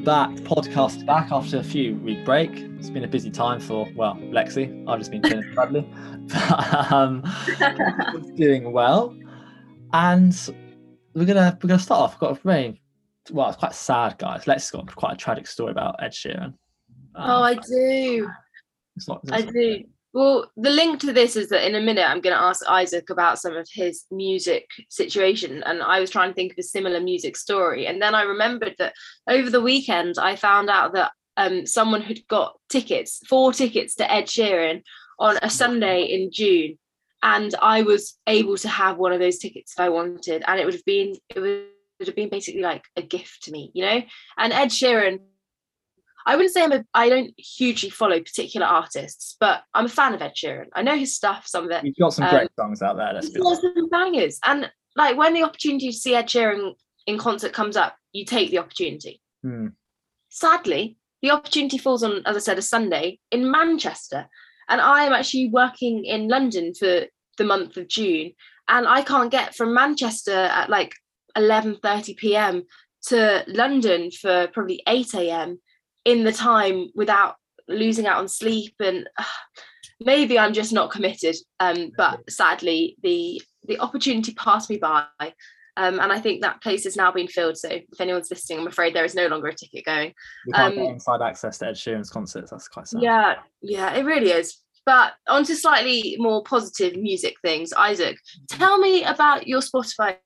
We're back, podcast back after a few week break. It's been a busy time for well, Lexi. I've just been chilling Bradley, but um, doing well. And we're gonna we're gonna start off. We've got a very well, it's quite sad, guys. Lexi's got quite a tragic story about Ed Sheeran. Um, oh, I do. It's not, it's I do. Well, the link to this is that in a minute I'm going to ask Isaac about some of his music situation. And I was trying to think of a similar music story. And then I remembered that over the weekend, I found out that um, someone had got tickets, four tickets to Ed Sheeran on a Sunday in June. And I was able to have one of those tickets if I wanted. And it would have been, it would have been basically like a gift to me, you know? And Ed Sheeran I wouldn't say I'm a I don't hugely follow particular artists, but I'm a fan of Ed Sheeran. I know his stuff, some of it. You've got some Um, great songs out there. Let's He's got some bangers. And like when the opportunity to see Ed Sheeran in concert comes up, you take the opportunity. Hmm. Sadly, the opportunity falls on, as I said, a Sunday in Manchester. And I am actually working in London for the month of June. And I can't get from Manchester at like 11:30 p.m. to London for probably 8 a.m. in the time without losing out on sleep. And uh, maybe I'm just not committed. Um, but sadly, the the opportunity passed me by. Um, and I think that place has now been filled. So if anyone's listening, I'm afraid there is no longer a ticket going. We can't get um, inside access to Ed Sheeran's concerts. That's quite sad. Yeah, yeah, it really is. But on to slightly more positive music things. Isaac, tell me about your Spotify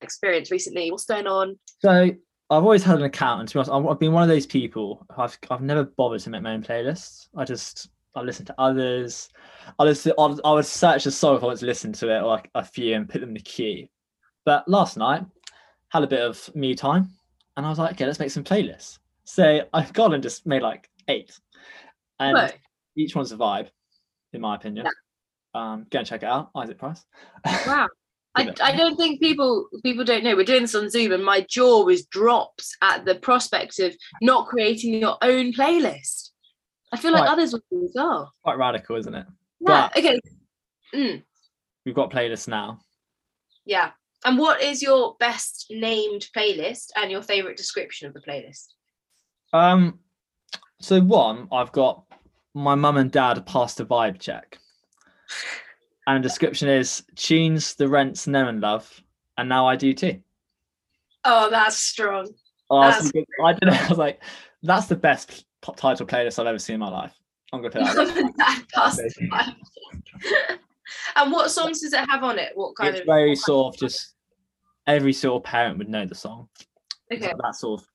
experience recently. What's going on? So I've always had an account, and to be honest, I've- been one of those people. I've I've never bothered to make my own playlists. I just I listen to others. I listen. I, I would search a song if I want to listen to it, or like a few, and put them in the queue. But last night had a bit of me time, and I was like, okay, let's make some playlists. So I've gone and just made like eight, and Whoa. each one's a vibe, in my opinion. Um, go and check it out, Isaac Price. Wow. I, I don't think people people don't know we're doing this on Zoom and my jaw was dropped at the prospect of not creating your own playlist. I feel like others will do as well. Quite radical, isn't it? Yeah. But- Okay. Mm, We've got playlists now. yeah. And what is your best named playlist and your favorite description of the playlist? Um, so one, I've got my mum and dad passed a vibe check, and the description is tunes the rents know and love, and now I do too. Oh, that's strong. Oh, I, That's I don't know. I was like, that's the best pop title playlist I've ever seen in my life. I'm gonna put that. And Dad passed there. the vibe. and what songs does it have on it? What kind It's of very sort of just every sort of parent would know the song. okay. like that sort of,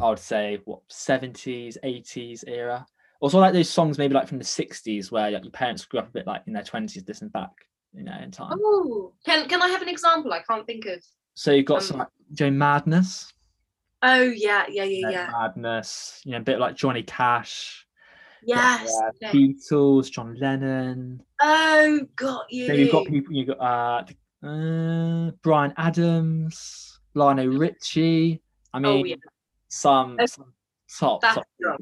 I would say, what seventies, eighties era. Also, like those songs maybe like from the sixties where like, your parents grew up a bit like in their twenties, listening back, you know, in time. Oh, can can I have an example? I can't think of. So you've got um, some like Joe Madness, Oh yeah, yeah, yeah, yeah. Madness, you know, a bit like Johnny Cash, Yes. yeah, okay. Beatles, John Lennon. Oh, got you. Then you've got people. You've got uh, uh, Bryan Adams, Lionel Richie. I mean, oh yeah, some, Okay. some top, that's top strong.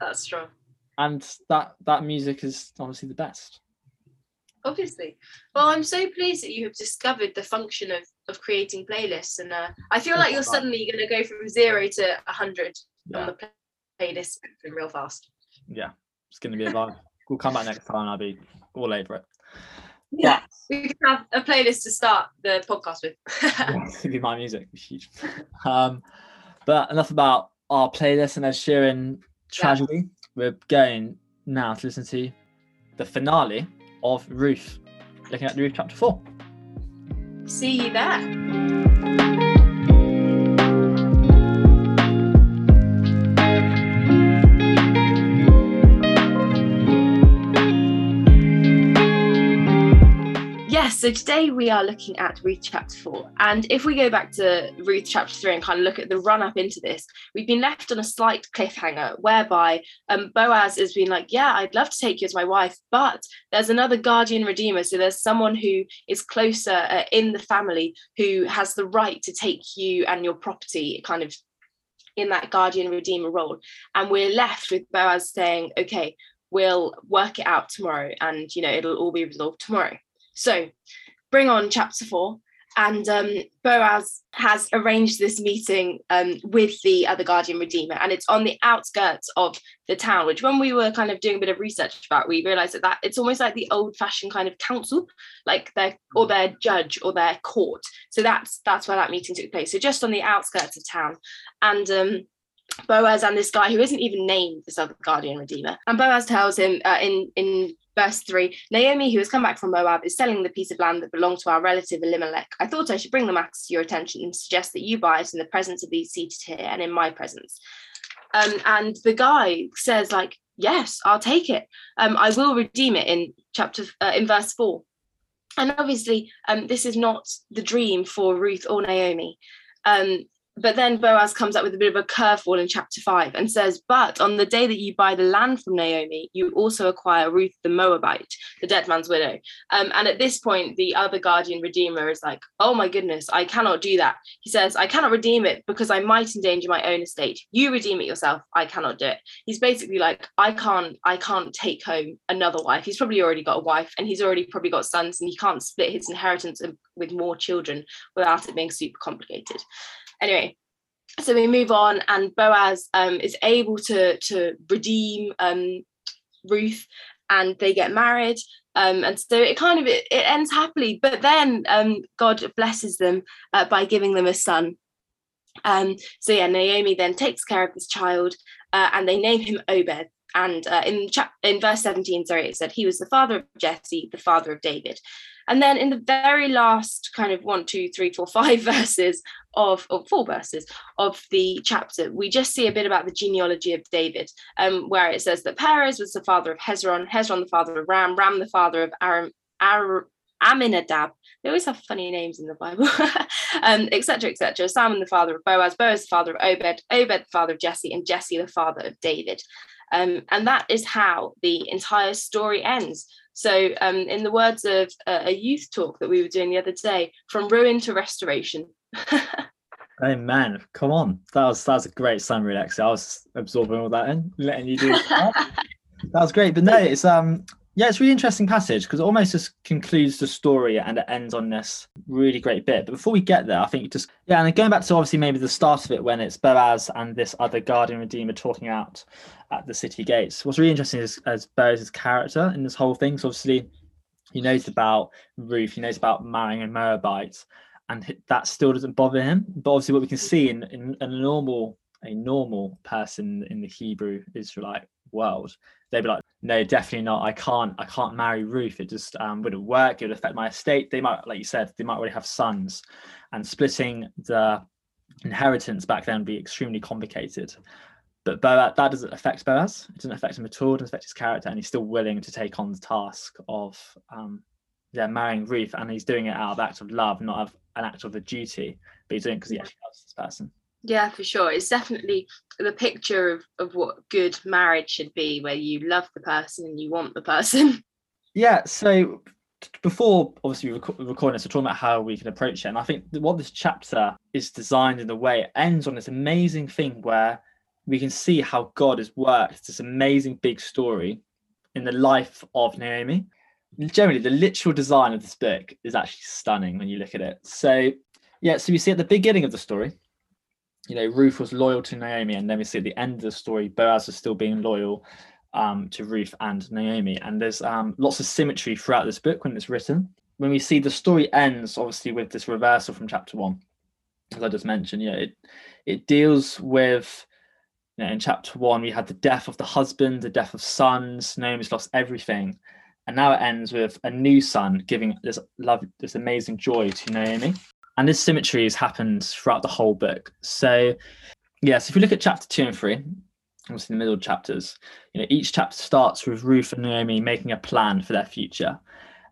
That's strong. And that that music is honestly the best. Obviously. Well, I'm so pleased that you have discovered the function of of creating playlists, and uh, I feel like you're suddenly going to go from zero to a hundred on the play- playlist real fast. yeah, it's gonna be a vibe. we'll come back next time. I'll be all over it. Yeah, we can have a playlist to start the podcast with. Yeah, gonna be my music. Huge. Um, but enough about our playlist and Ed Sheeran tragedy. We're going now to listen to the finale of Ruth, looking at the Ruth chapter four. See you there. So today we are looking at Ruth chapter four. And if we go back to Ruth chapter three and kind of look at the run up into this, we've been left on a slight cliffhanger whereby um, Boaz has been like, Yeah, I'd love to take you as my wife, but there's another guardian redeemer. So there's someone who is closer uh, in the family who has the right to take you and your property kind of in that guardian redeemer role. And we're left with Boaz saying, Okay, we'll work it out tomorrow and, you know, it'll all be resolved tomorrow. So bring on chapter four. and um, Boaz has arranged this meeting um, with the other guardian redeemer, and it's on the outskirts of the town. Which, when we were kind of doing a bit of research about, we realised that, that it's almost like the old-fashioned kind of council, like their or their judge or their court. So that's that's where that meeting took place. So just on the outskirts of town, and um, Boaz and this guy who isn't even named this other guardian redeemer, and Boaz tells him uh, in in Verse 3 Naomi, who has come back from Moab, is selling the piece of land that belonged to our relative Elimelech. I thought I should bring the matter to your attention and suggest that you buy it in the presence of these seated here and in my presence. Um, and the guy says, like, yes, I'll take it. Um, I will redeem it in chapter uh, in verse 4. And obviously, um, this is not the dream for Ruth or Naomi. Um, but then Boaz comes up with a bit of a curveball in chapter five and says, But on the day that you buy the land from Naomi, you also acquire Ruth the Moabite, the dead man's widow. Um, and at this point, the other guardian redeemer is like, Oh my goodness, I cannot do that. He says, I cannot redeem it because I might endanger my own estate. You redeem it yourself. I cannot do it. He's basically like, I can't, I can't take home another wife. He's probably already got a wife and he's already probably got sons, and he can't split his inheritance with more children without it being super complicated anyway so we move on and boaz um, is able to to redeem um, ruth and they get married um, and so it kind of it, it ends happily but then um, god blesses them uh, by giving them a son. Um, so yeah naomi then takes care of this child uh, and they name him obed and uh, in chap- in verse 17 sorry it said he was the father of jesse the father of david. And then in the very last kind of one, two, three, four, five verses of, or four verses of the chapter, we just see a bit about the genealogy of David, um, where it says that Perez was the father of Hezron, Hezron the father of Ram, Ram the father of Aram, Ar, Amminadab. They always have funny names in the Bible, um, etc., etc. Salmon the father of Boaz, Boaz the father of Obed, Obed the father of Jesse, and Jesse the father of David. Um, and that is how the entire story ends. So, um, in the words of a youth talk that we were doing the other day, from ruin to restoration. Amen. Come on, that was that was a great summary, Lexi. I was absorbing all that and letting you do that. that was great. But no, it's um yeah, it's really interesting passage because it almost just concludes the story and it ends on this really great bit. But before we get there, I think just yeah, and going back to obviously maybe the start of it when it's Boaz and this other guardian redeemer talking out at the city gates. What's really interesting is as Boaz's character in this whole thing. So obviously, he knows about Ruth, he knows about marrying a Moabite, and that still doesn't bother him. But obviously, what we can see in, in a normal a normal person in the Hebrew Israelite world, they'd be like, no, definitely not. I can't, I can't marry Ruth. It just um, wouldn't work. It would affect my estate. They might, like you said, they might already have sons, and splitting the inheritance back then would be extremely complicated. But Boaz, that doesn't affect Boaz. It doesn't affect him at all. It doesn't affect his character, and he's still willing to take on the task of, um, yeah, marrying Ruth, and he's doing it out of act of love, not of an act of a duty. But he's doing it because he actually loves this person. Yeah, for sure. It's definitely the picture of, of what good marriage should be, where you love the person and you want the person. Yeah. So before obviously rec- recording this, we're talking about how we can approach it. And I think what this chapter is designed in the way it ends on this amazing thing where we can see how God has worked this amazing big story in the life of Naomi. Generally, the literal design of this book is actually stunning when you look at it. So, yeah, so we see at the beginning of the story, you know, Ruth was loyal to Naomi, and then we see at the end of the story, Boaz is still being loyal um, to Ruth and Naomi. And there's um, lots of symmetry throughout this book when it's written. When we see the story ends, obviously, with this reversal from chapter one, as I just mentioned, yeah, it it deals with you know, in chapter one, we had the death of the husband, the death of sons. Naomi's lost everything, and now it ends with a new son giving this love, this amazing joy to Naomi and this symmetry has happened throughout the whole book. So, yeah, so if you look at chapter two and three, obviously the middle chapters, you know, each chapter starts with Ruth and Naomi making a plan for their future.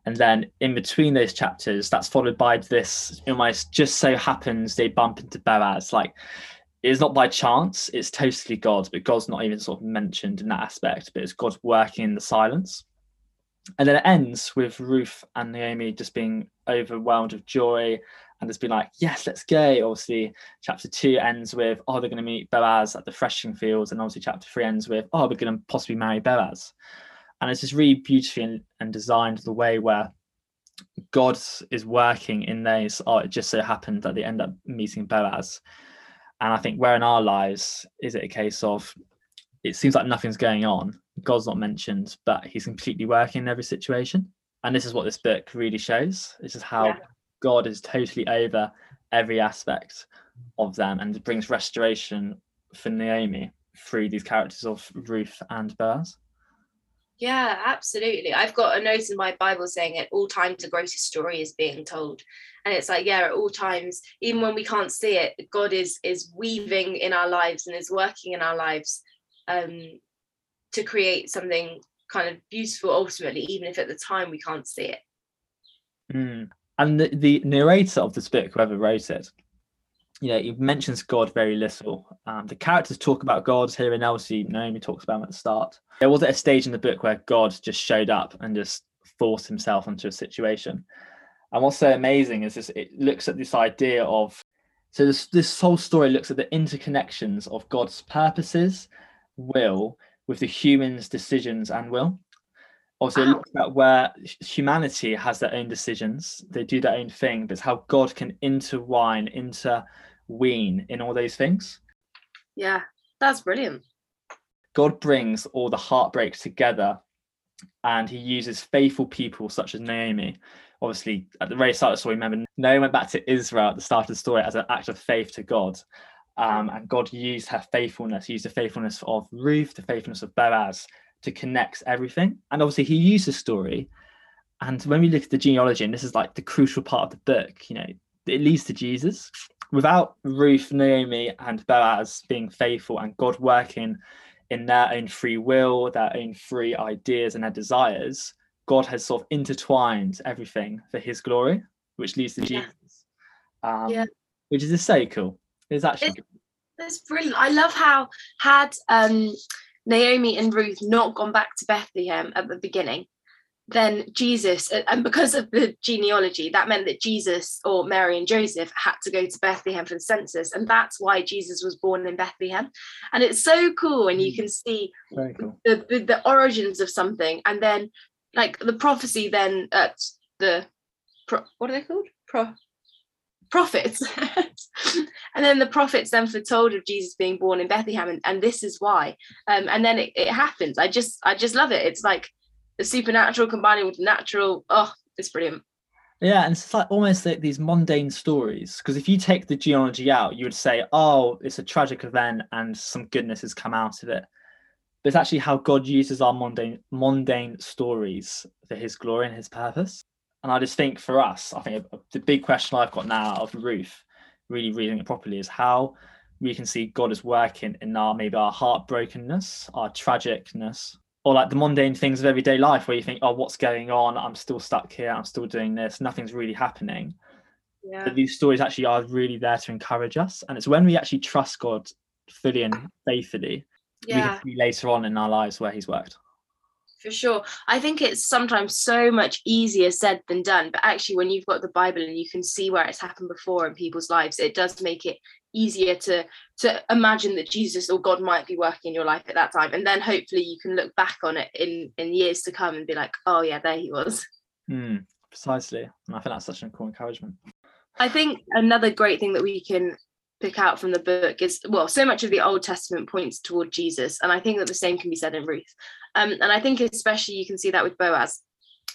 And then in between those chapters, that's followed by this almost just so happens they bump into Boaz. Like it's not by chance, it's totally God, but God's not even sort of mentioned in that aspect, but it's God working in the silence. And then it ends with Ruth and Naomi just being overwhelmed with joy and it's been like, yes, let's go. Obviously, chapter two ends with, oh, they're going to meet Boaz at the threshing fields, and obviously, chapter three ends with, oh, we're going to possibly marry Boaz. And it's just really beautifully and, and designed the way where God is working in those. Oh, it just so happened that they end up meeting Boaz. And I think where in our lives is it a case of it seems like nothing's going on. God's not mentioned, but he's completely working in every situation. And this is what this book really shows. This is how yeah. God is totally over every aspect of them and brings restoration for Naomi through these characters of Ruth and Boaz. Yeah, absolutely. I've got a note in my Bible saying at all times the greatest story is being told. And it's like, yeah, at all times, even when we can't see it, God is is weaving in our lives and is working in our lives um, to create something kind of beautiful ultimately, even if at the time we can't see it. Mm. And the, the narrator of this book, whoever wrote it, you know, he mentions God very little. Um, the characters talk about God here in Elsie. Naomi talks about him at the start. There wasn't a stage in the book where God just showed up and just forced himself into a situation. And what's so amazing is this, it looks at this idea of so this this whole story looks at the interconnections of God's purposes, will, with the human's decisions and will. Also, wow. it looks at where humanity has their own decisions, they do their own thing, but it's how God can intertwine, inter wean in all those things. Yeah, that's brilliant. God brings all the heartbreaks together and he uses faithful people such as Naomi. Obviously, at the very start of the story, remember, Naomi went back to Israel at the start of the story as an act of faith to God. Um, and God used her faithfulness, used the faithfulness of Ruth, the faithfulness of Boaz to connect everything. And obviously, he used the story. And when we look at the genealogy, and this is like the crucial part of the book, you know, it leads to Jesus without Ruth, Naomi, and Boaz being faithful and God working in their own free will, their own free ideas and their desires, God has sort of intertwined everything for his glory, which leads to yeah. Jesus. Um, yeah. Which is just so cool. It's actually it, That's brilliant. I love how had um, Naomi and Ruth not gone back to Bethlehem at the beginning, then Jesus, and because of the genealogy, that meant that Jesus or Mary and Joseph had to go to Bethlehem for the census. And that's why Jesus was born in Bethlehem. And it's so cool And you mm. can see cool. the, the, the, origins of something. And then, like, the prophecy, then at the, pro, what are they called? Pro, prophets. and then the prophets then foretold of Jesus being born in Bethlehem. And, and this is why. Um, and then it, it happens. I just, I just love it. It's like, the supernatural combining with natural. Oh, it's brilliant. Yeah, and it's like almost like these mundane stories. Because if you take the genealogy out, you would say, "Oh, it's a tragic event, and some goodness has come out of it." But it's actually how God uses our mundane mundane stories for His glory and His purpose. And I just think for us, I think the big question I've got now of Ruth, really reading it properly, is how we can see God is working in our maybe our heartbrokenness, our tragicness, or like the mundane things of everyday life where you think, oh, what's going on? I'm still stuck here. I'm still doing this. Nothing's really happening. Yeah. But these stories actually are really there to encourage us. And it's when we actually trust God fully and faithfully, yeah. we can see later on in our lives where He's worked. For sure. I think it's sometimes so much easier said than done. But actually, when you've got the Bible and you can see where it's happened before in people's lives, it does make it easier to to imagine that Jesus or God might be working in your life at that time, and then hopefully you can look back on it in in years to come and be like, oh yeah, there he was. Mm, precisely, and I think that's such an cool encouragement. I think another great thing that we can pick out from the book is well, so much of the Old Testament points toward Jesus, and I think that the same can be said in Ruth. Um, and I think especially you can see that with Boaz,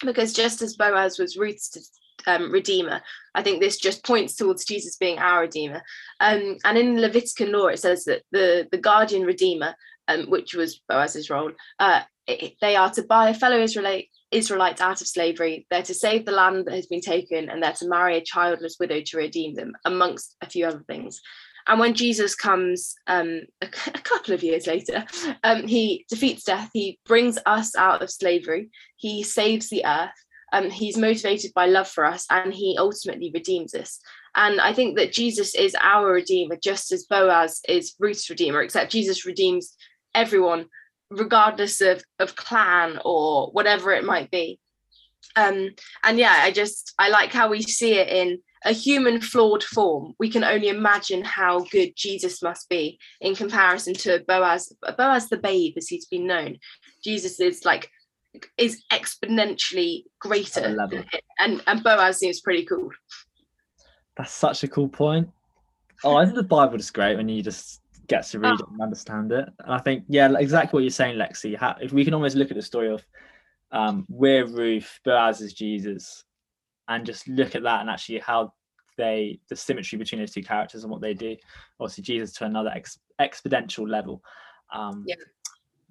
because just as Boaz was Ruth's um, redeemer. I think this just points towards Jesus being our redeemer. Um, and in Levitican law, it says that the, the guardian redeemer, um, which was Boaz's role, uh, it, they are to buy a fellow Israelite Israelites out of slavery. They're to save the land that has been taken, and they're to marry a childless widow to redeem them, amongst a few other things. And when Jesus comes um, a, a, couple of years later, um, he defeats death. He brings us out of slavery. He saves the earth um, he's motivated by love for us and he ultimately redeems us. And I think that Jesus is our redeemer, just as Boaz is Ruth's redeemer, except Jesus redeems everyone, regardless of, of clan or whatever it might be. Um, and yeah, I just I like how we see it in a human flawed form. We can only imagine how good Jesus must be in comparison to Boaz, Boaz the babe, as he's been known. Jesus is like is exponentially greater Other level. than it. and and boaz seems pretty cool That's such a cool point. Oh, I think the Bible is great when you just get to read it and understand it. And I think, yeah, exactly what you're saying, Lexi. How, if we can almost look at the story of um, we're Ruth, Boaz is Jesus, and just look at that and actually how they the symmetry between those two characters and what they do. Obviously, Jesus to another ex, exponential level. Um, Yeah.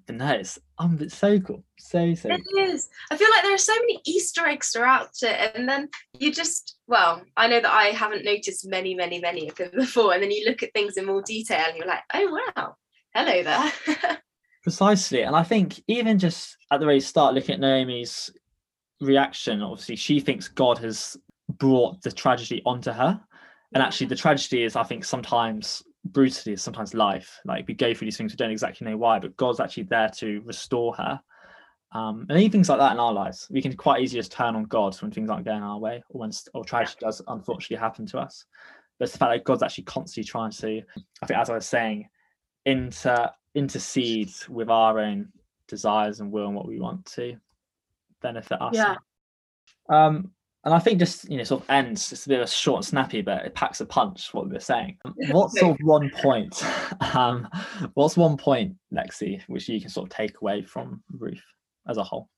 No, it's, um, it's so cool, so so. It is. I feel like there are so many Easter eggs throughout it, and then you just well, I know that I haven't noticed many, many, many of them before, and then you look at things in more detail, and you're like, oh wow, hello there. Precisely. And I think even just at the very start, looking at Naomi's reaction, obviously, she thinks God has brought the tragedy onto her. And actually, the tragedy is, I think, sometimes brutally, is sometimes life. Like we go through these things, we don't exactly know why, but God's actually there to restore her. Um, and even things like that in our lives, we can quite easily just turn on God when things aren't going our way, or when or tragedy does unfortunately happen to us. But it's the fact that God's actually constantly trying to, I think, as I was saying, inter intercede with our own desires and will and what we want to benefit us. Yeah. Um, and I think just you know sort of ends. It's a bit of a short and snappy, but it packs a punch. What we're saying. What's sort of one point? Um, what's one point, Lexi, which you can sort of take away from Ruth as a whole?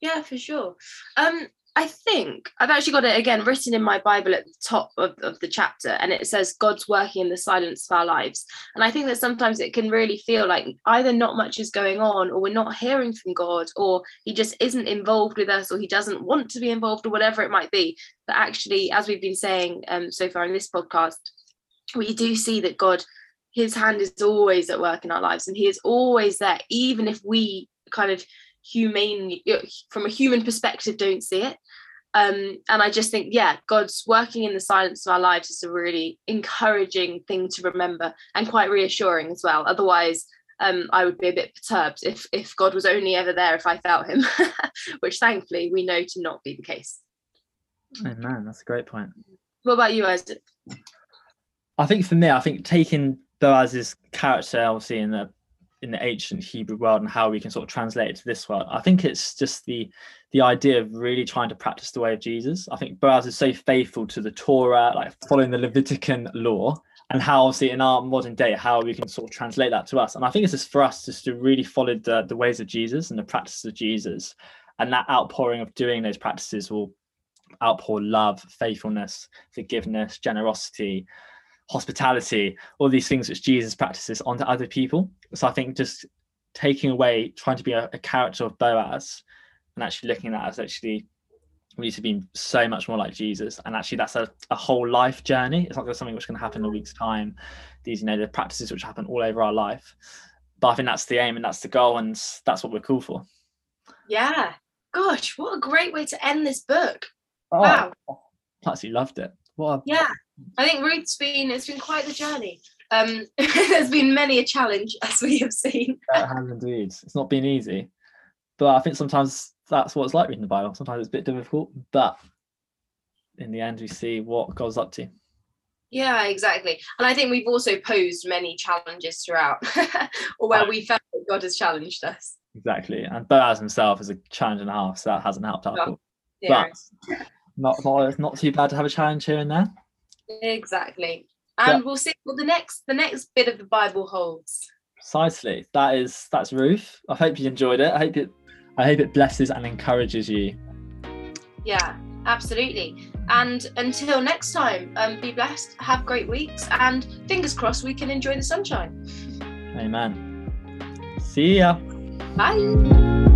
Yeah, for sure. Um, I think I've actually got it again written in my Bible at the top of, of the chapter, and it says God's working in the silence of our lives. And I think that sometimes it can really feel like either not much is going on, or we're not hearing from God, or He just isn't involved with us, or He doesn't want to be involved, or whatever it might be. But actually, as we've been saying um, so far in this podcast, we do see that God, His hand is always at work in our lives, and He is always there, even if we kind of humanely from a human perspective don't see it um and i just think yeah god's working in the silence of our lives is a really encouraging thing to remember and quite reassuring as well otherwise um i would be a bit perturbed if if god was only ever there if i felt him which thankfully we know to not be the case Amen. That's a great point. what about you isaac I think for me, I think taking Boaz's character, obviously in the in the ancient Hebrew world, and how we can sort of translate it to this world, I think it's just the the idea of really trying to practice the way of Jesus. I think Boaz is so faithful to the Torah, like following the Levitican law, and how obviously in our modern day, how we can sort of translate that to us. And I think it's just for us just to really follow the the ways of Jesus and the practices of Jesus, and that outpouring of doing those practices will outpour love, faithfulness, forgiveness, generosity, hospitality, all these things which Jesus practices onto other people. So I think just taking away, trying to be a, a character of Boaz and actually looking at that as actually we need to be so much more like Jesus. And actually that's a, a whole life journey. It's not just something which can happen in a week's time. These, you know, the practices which happen all over our life. But I think that's the aim and that's the goal and that's what we're called for. yeah gosh what a great way to end this book Oh, wow I absolutely loved it. What a, yeah i think ruth's been it's been quite the journey um there's been many a challenge as we have seen It has indeed. It's not been easy, but I think sometimes that's what it's like reading the Bible. Sometimes it's a bit difficult, but in the end, we see what God's up to. yeah exactly and i think we've also posed many challenges throughout or where we felt that god has challenged us Exactly. And Boaz himself is a challenge and a half, so that hasn't helped out. Yeah. But not, not, it's not too bad to have a challenge here and there. Exactly and we'll see what the next the next bit of the bible holds Precisely. That is that's Ruth. I hope you enjoyed it. I hope it I hope it blesses and encourages you. yeah absolutely and until next time um be blessed have great weeks and fingers crossed we can enjoy the sunshine Amen. See ya. bye